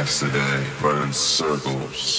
yesterday run in circles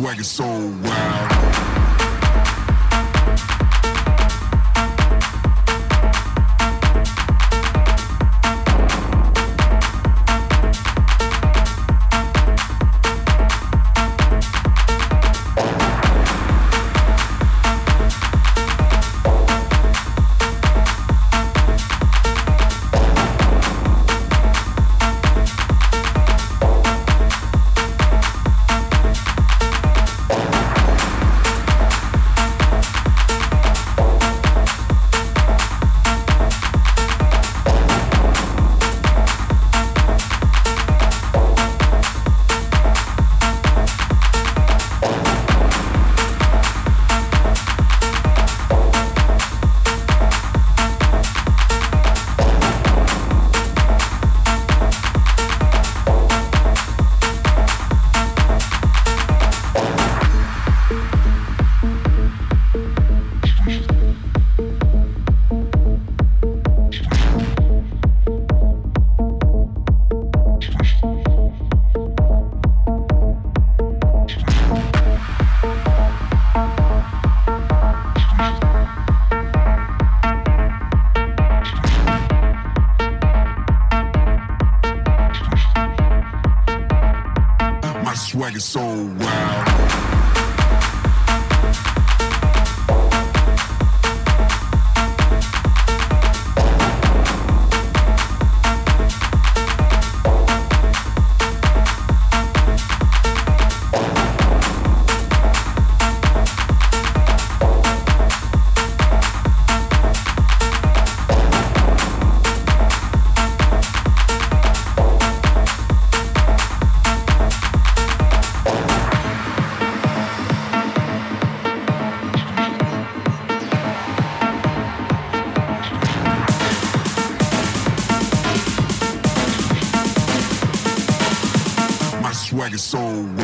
swag is so wild. So.